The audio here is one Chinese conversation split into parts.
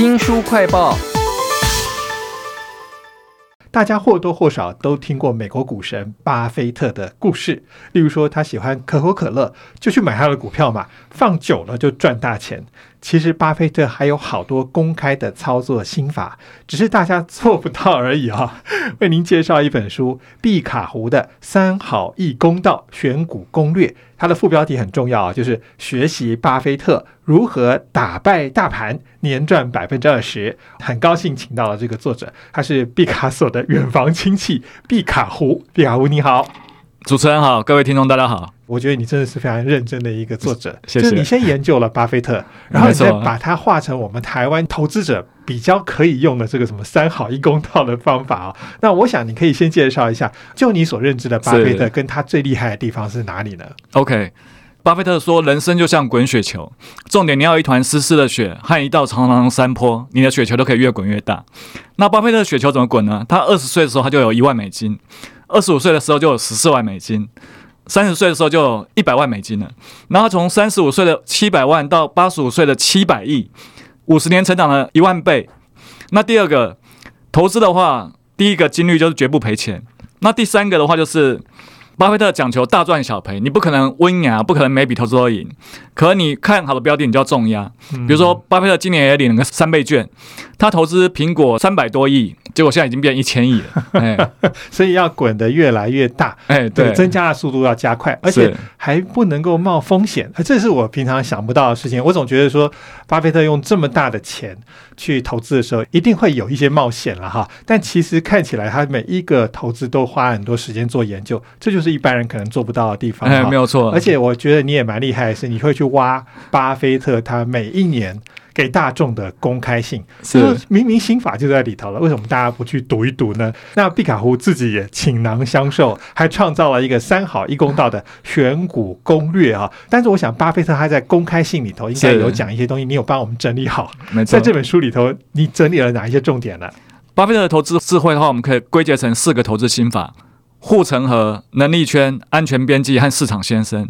新书快报。大家或多或少都听过美国股神巴菲特的故事，例如说他喜欢可口可乐，就去买他的股票嘛，放久了就赚大钱。其实巴菲特还有好多公开的操作心法，只是大家做不到而已啊。为您介绍一本书《毕卡湖的三好一公道选股攻略》，它的副标题很重要啊，就是学习巴菲特如何打败大盘，年赚百分之二十。很高兴请到了这个作者，他是毕卡索的远房亲戚毕卡湖。毕卡湖你好，主持人好，各位听众大家好。我觉得你真的是非常认真的一个作者，谢谢就是你先研究了巴菲特，然后你再把它化成我们台湾投资者比较可以用的这个什么三好一公道的方法啊、那我想你可以先介绍一下，就你所认知的巴菲特跟他最厉害的地方是哪里呢？OK，巴菲特说，人生就像滚雪球，重点你要有一团湿湿的雪和一道长长的山坡，你的雪球都可以越滚越大。那巴菲特的雪球怎么滚呢？他二十岁的时候他就有一万美金，二十五岁的时候就有十四万美金。三十岁的时候就有一百万美金了，然后从三十五岁的七百万到八十五岁的七百亿，五十年成长了一万倍。那第二个投资的话，第一个金律就是绝不赔钱。那第三个的话就是巴菲特讲求大赚小赔，你不可能温雅，不可能每笔投资都赢。可你看好的标的，你就要重压。比如说，巴菲特今年也领了个三倍券，他投资苹果三百多亿，结果现在已经变一千亿了。哎所以要滚得越来越大，哎，对，对，增加的速度要加快，而且还不能够冒风险，呃这是我平常想不到的事情。我总觉得说，巴菲特用这么大的钱去投资的时候，一定会有一些冒险了哈。但其实看起来，他每一个投资都花很多时间做研究，这就是一般人可能做不到的地方哎，没。有错。而且我觉得你也蛮厉害的是，你会去挖巴菲特他每一年给大众的公开信，是明明心法就在里头了，为什么大家不去读一读呢？那毕卡湖自己也倾囊相授，还创造了一个三好一公道的选股攻略啊。但是我想，巴菲特他在公开信里头应该有讲一些东西，你有帮我们整理好。没错在。这本书里头，你整理了哪一些重点呢？巴菲特的投资智慧的话，我们可以归结成四个投资心法：护城河、能力圈、安全边际和市场先生。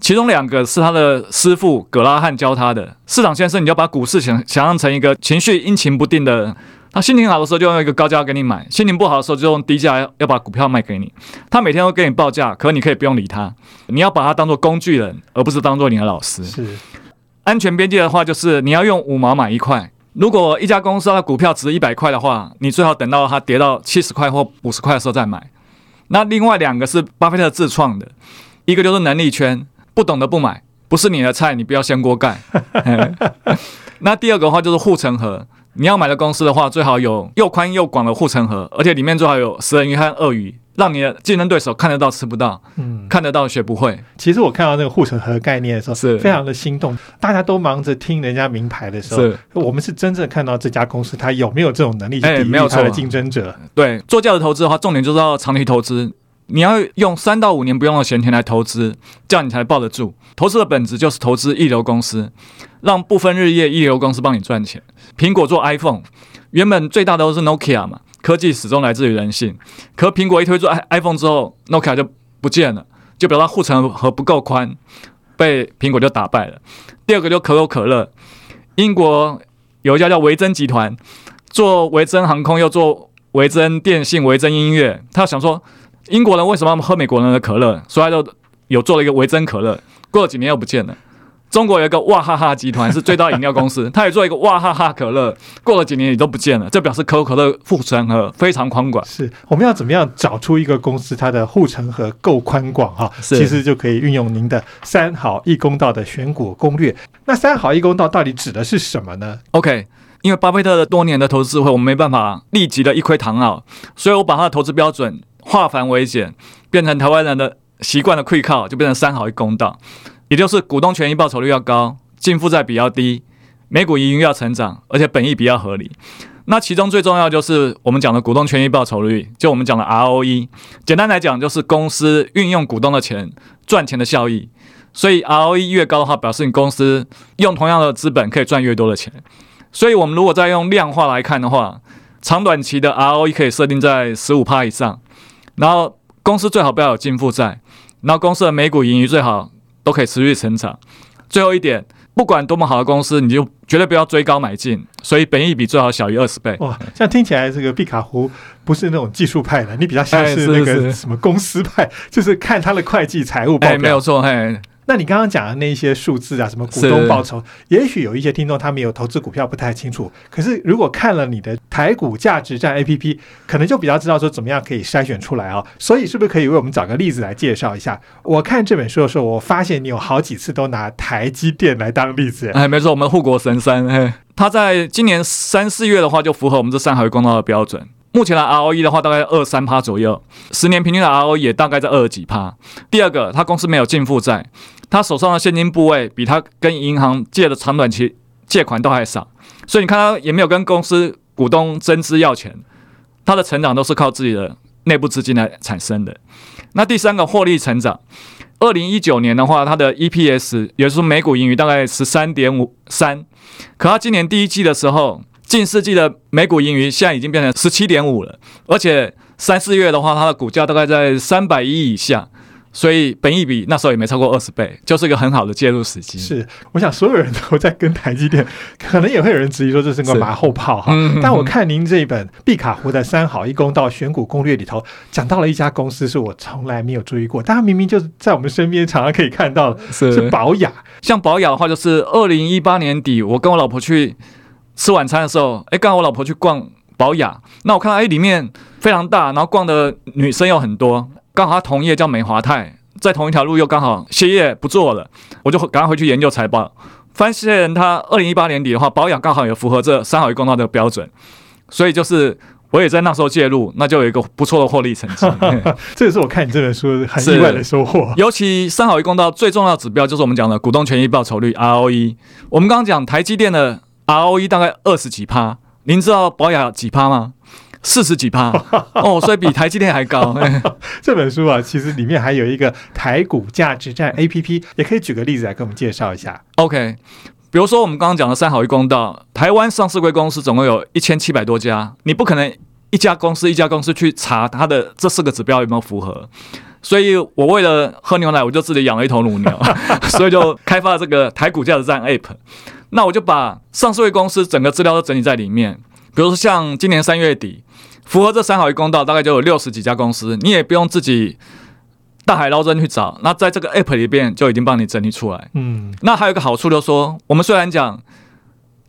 其中两个是他的师傅葛拉汉教他的。市场先生，你要把股市想想象成一个情绪阴晴不定的。他心情好的时候就用一个高价给你买，心情不好的时候就用低价要要把股票卖给你。他每天都给你报价，可你可以不用理他，你要把他当做工具人，而不是当做你的老师。是安全边际的话，就是你要用五毛买一块。如果一家公司的股票值一百块的话，你最好等到它跌到七十块或五十块的时候再买。那另外两个是巴菲特自创的，一个就是能力圈，不懂的不买，不是你的菜，你不要掀锅盖。嘿 那第二个的话就是护城河，你要买的公司的话，最好有又宽又广的护城河，而且里面最好有食人鱼和鳄鱼，让你的竞争对手看得到吃不到，嗯，看得到学不会。其实我看到那个护城河概念的时候，是非常的心动。大家都忙着听人家名牌的时候是，我们是真正看到这家公司它有没有这种能力去哎没有抵御它的错竞争者。对，做价值投资的话，重点就是要长期投资。你要用三到五年不用的闲钱来投资，这样你才抱得住。投资的本质就是投资一流公司，让不分日夜一流公司帮你赚钱。苹果做 iPhone，原本最大的都是 Nokia 嘛，科技始终来自于人性。可苹果一推出 iPhone 之后，Nokia 就不见了，就表示护城河不够宽，被苹果就打败了。第二个就可口可乐，英国有一家叫维珍集团，做维珍航空又做维珍电信、维珍音乐，他想说英国人为什么要喝美国人的可乐，所以他就有做了一个维珍可乐。过了几年又不见了。中国有一个哇哈哈集团是最大饮料公司，他也做一个哇哈哈可乐，过了几年也都不见了，这表示可口可乐护城河非常宽广。是，我们要怎么样找出一个公司它的护城河够宽广哈？是其实就可以运用您的三好一公道的选股攻略。那三好一公道到底指的是什么呢？OK，因为巴菲特的多年的投资智慧，我们没办法立即的一窥堂奥，所以我把他的投资标准化繁为简，变成台湾人的习惯的溃靠就变成三好一公道，也就是股东权益报酬率要高，净负债比较低，每股盈余要成长，而且本益比较合理。那其中最重要就是我们讲的股东权益报酬率，就我们讲的 ROE。简单来讲，就是公司运用股东的钱赚钱的效益。所以 ROE 越高的话，表示你公司用同样的资本可以赚越多的钱。所以我们如果再用量化来看的话，长短期的 ROE 可以设定在十五趴以上，然后公司最好不要有净负债，然后公司的每股盈余最好都可以持续成长。最后一点，不管多么好的公司，你就绝对不要追高买进，所以本益比最好小于二十倍。哇，这样听起来这个毕卡湖不是那种技术派的，你比较像哎是是那个什么公司派，就是看他的会计财务报哎，没有错，嘿，那你刚刚讲的那一些数字啊，什么股东报酬，也许有一些听众他们有投资股票不太清楚，可是如果看了你的台股价值战 A P P，可能就比较知道说怎么样可以筛选出来啊。所以是不是可以为我们找个例子来介绍一下？我看这本书的时候，我发现你有好几次都拿台积电来当例子。哎，没错，我们护国神山，嘿，它在今年三四月的话，就符合我们这三合一公道的标准。目前的 ROE 的话，大概二三趴左右，十年平均的 ROE 也大概在二十几趴。第二个，它公司没有净负债，他手上的现金部位比他跟银行借的长短期借款都还少，所以你看他也没有跟公司股东增资要钱，他的成长都是靠自己的内部资金来产生的。那第三个，获利成长。二零一九年的话，它的 EPS 也就是每股盈余大概十三点五三，可它今年第一季的时候，近四季的每股盈余现在已经变成十七点五了，而且三四月的话，它的股价大概在三百亿以下，所以本益比那时候也没超过二十倍，就是一个很好的介入时机。是，我想所有人都在跟台积电，可能也会有人质疑说这是个马后炮哈。嗯但我看您这一本《毕卡湖的三好一公道选股攻略》里头，讲到了一家公司是我从来没有注意过，但它明明就是在我们身边常常可以看到的，是是宝雅。像宝雅的话，就是二零一八年底，我跟我老婆去吃晚餐的时候，哎，刚好我老婆去逛宝雅，那我看到哎里面非常大，然后逛的女生又很多，刚好他同业叫美华泰，在同一条路又刚好歇业不做了，我就赶快回去研究财报，发现他二零一八年底的话，宝雅刚好也符合这三好一公道的标准，所以就是。我也在那时候介入，那就有一个不错的获利成绩。这也是我看你这本书很意外的收获。尤其三好一公道最重要的指标就是我们讲的股东权益报酬率 ROE。我们刚刚讲台积电的 ROE 大概二十几趴，您知道宝雅几趴吗？四十几趴 哦，所以比台积电还高。这本书啊，其实里面还有一个台股价值战 A P P，也可以举个例子来跟我们介绍一下。OK，比如说我们刚刚讲的三好一公道，台湾上市贵公司总共有一千七百多家，你不可能一家公司一家公司去查它的这四个指标有没有符合。所以我为了喝牛奶，我就自己养了一头乳牛，所以就开发了这个台股价值战 App。那我就把上市贵公司整个资料都整理在里面，比如说像今年三月底，符合这三好一公道，大概就有六十几家公司，你也不用自己大海捞针去找，那在这个 App 里边就已经帮你整理出来。嗯，那还有一个好处就是说，我们虽然讲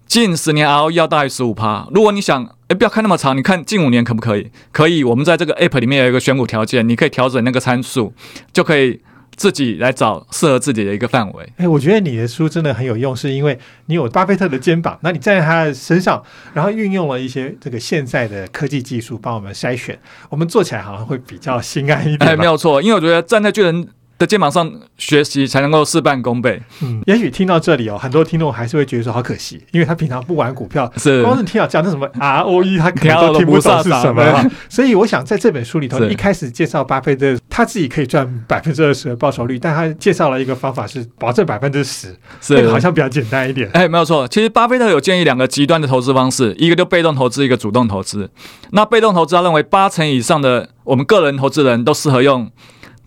近十年 ROE 要大于十五趴，如果你想，哎，不要看那么长，你看近五年可不可以？可以，我们在这个 App 里面有一个选股条件，你可以调整那个参数，就可以自己来找适合自己的一个范围。哎，我觉得你的书真的很有用，是因为你有巴菲特的肩膀，那你站在他的身上，然后运用了一些这个现在的科技技术帮我们筛选，我们做起来好像会比较心安一点吧。哎，没有错，因为我觉得站在巨人的肩膀上学习，才能够事半功倍。嗯，也许听到这里哦，很多听众还是会觉得说好可惜，因为他平常不玩股票，是光是听到讲那什么 ROE，他可能都听不懂是什么啊。所以我想在这本书里头，一开始介绍巴菲特他自己可以赚百分之二十的报酬率，但他介绍了一个方法是保证百分之十，是那个好像比较简单一点。哎，没有错。其实巴菲特有建议两个极端的投资方式，一个就被动投资，一个主动投资。那被动投资，他认为八成以上的我们个人投资人都适合用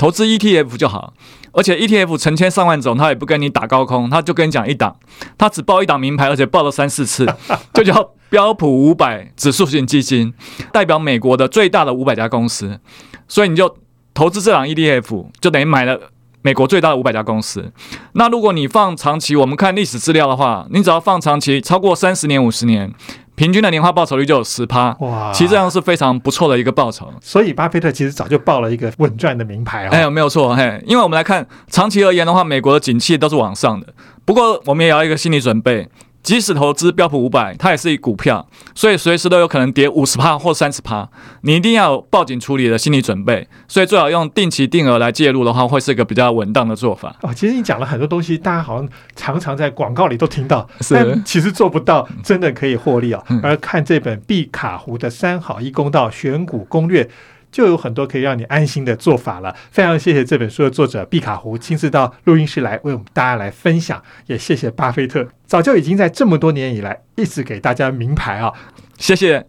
投资 ETF 就好。而且 ETF 成千上万种，他也不跟你打高空，他就跟你讲一档，他只报一档名牌，而且报了三四次，就叫 标普五百指数型基金，代表美国的最大的五百家公司，所以你就投资这档 ETF，就等于买了。美国最大的五百家公司，那如果你放长期，我们看历史资料的话，你只要放长期超过三十年、五十年，平均的年化报酬率就有十趴，哇，其实这样是非常不错的一个报酬。所以巴菲特其实早就报了一个稳赚的名牌哎，哦。没有错，嘿，因为我们来看长期而言的话，美国的景气都是往上的。不过我们也要一个心理准备，即使投资标普五百，它也是一股票，所以随时都有可能跌五十趴或三十趴，你一定要有报警处理的心理准备。所以最好用定期定额来介入的话，会是一个比较稳当的做法。哦，其实你讲了很多东西，大家好像常常在广告里都听到，是但其实做不到，真的可以获利哦。嗯而看这本毕卡湖的三好一公道选股攻略。就有很多可以让你安心的做法了。非常谢谢这本书的作者毕卡胡亲自到录音室来为我们大家来分享，也谢谢巴菲特，早就已经在这么多年以来一直给大家名牌啊、谢谢。